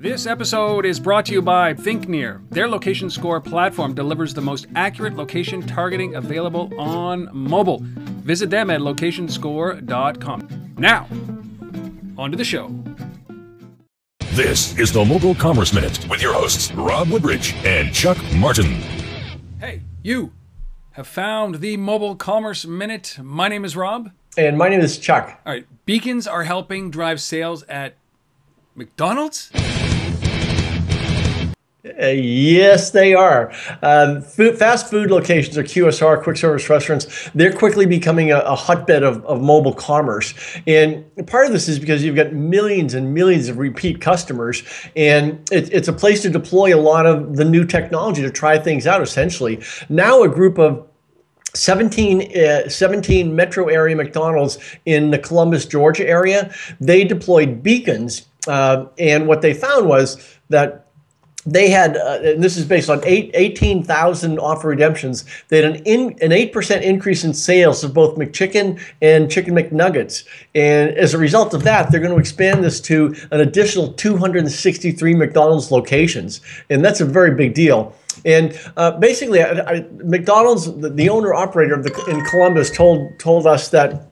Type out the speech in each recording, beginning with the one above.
This episode is brought to you by ThinkNear. Their location score platform delivers the most accurate location targeting available on mobile. Visit them at locationscore.com. Now, on to the show. This is the Mobile Commerce Minute with your hosts, Rob Woodbridge and Chuck Martin. Hey, you have found the Mobile Commerce Minute. My name is Rob. And my name is Chuck. All right, beacons are helping drive sales at McDonald's? Yes, they are. Uh, food, fast food locations or QSR, quick service restaurants, they're quickly becoming a, a hotbed of, of, mobile commerce. And part of this is because you've got millions and millions of repeat customers, and it, it's a place to deploy a lot of the new technology to try things out, essentially. Now, a group of 17, uh, 17 metro area McDonald's in the Columbus, Georgia area, they deployed beacons. Uh, and what they found was that they had, uh, and this is based on eight, 18,000 offer redemptions. They had an in, an 8% increase in sales of both McChicken and Chicken McNuggets. And as a result of that, they're going to expand this to an additional 263 McDonald's locations. And that's a very big deal. And uh, basically, I, I, McDonald's, the, the owner operator in Columbus, told told us that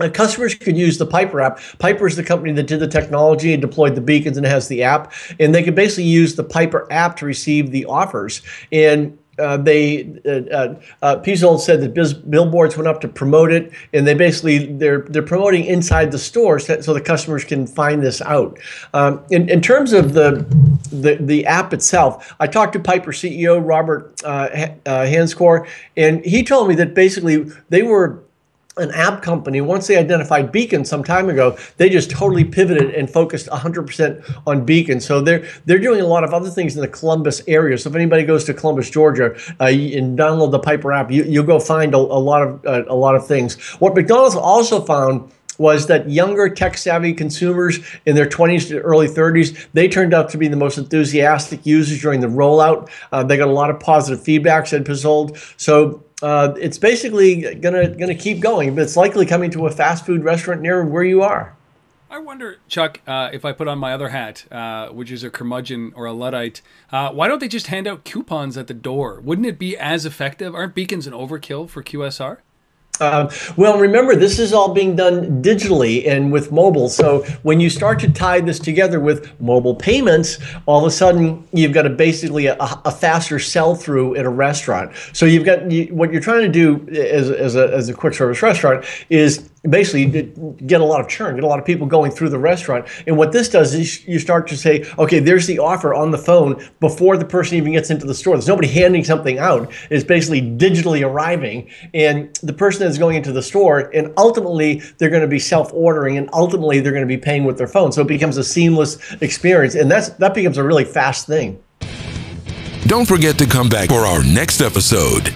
uh, customers could use the Piper app. Piper is the company that did the technology and deployed the beacons and has the app. And they could basically use the Piper app to receive the offers. And uh, they uh, uh, uh said that biz, billboards went up to promote it, and they basically they're they're promoting inside the store so, so the customers can find this out. Um, in, in terms of the, the the app itself, I talked to Piper CEO Robert uh, uh, Hanscore, and he told me that basically they were an app company, once they identified Beacon some time ago, they just totally pivoted and focused 100% on Beacon. So they're they're doing a lot of other things in the Columbus area. So if anybody goes to Columbus, Georgia, uh, and download the Piper app, you you'll go find a, a lot of uh, a lot of things. What McDonald's also found was that younger tech savvy consumers in their 20s to early 30s they turned out to be the most enthusiastic users during the rollout uh, they got a lot of positive feedback said Pizzold. so uh, it's basically gonna gonna keep going, but it's likely coming to a fast food restaurant near where you are. I wonder, Chuck, uh, if I put on my other hat, uh, which is a curmudgeon or a luddite, uh, why don't they just hand out coupons at the door? Wouldn't it be as effective? Aren't beacons an overkill for QSR? Um, well, remember, this is all being done digitally and with mobile. So when you start to tie this together with mobile payments, all of a sudden you've got a basically a, a faster sell through at a restaurant. So you've got you, what you're trying to do as, as, a, as a quick service restaurant is basically get a lot of churn, get a lot of people going through the restaurant. And what this does is you start to say, okay, there's the offer on the phone before the person even gets into the store. There's nobody handing something out. It's basically digitally arriving. And the person is going into the store, and ultimately they're going to be self-ordering, and ultimately they're going to be paying with their phone. So it becomes a seamless experience. And that's that becomes a really fast thing. Don't forget to come back for our next episode.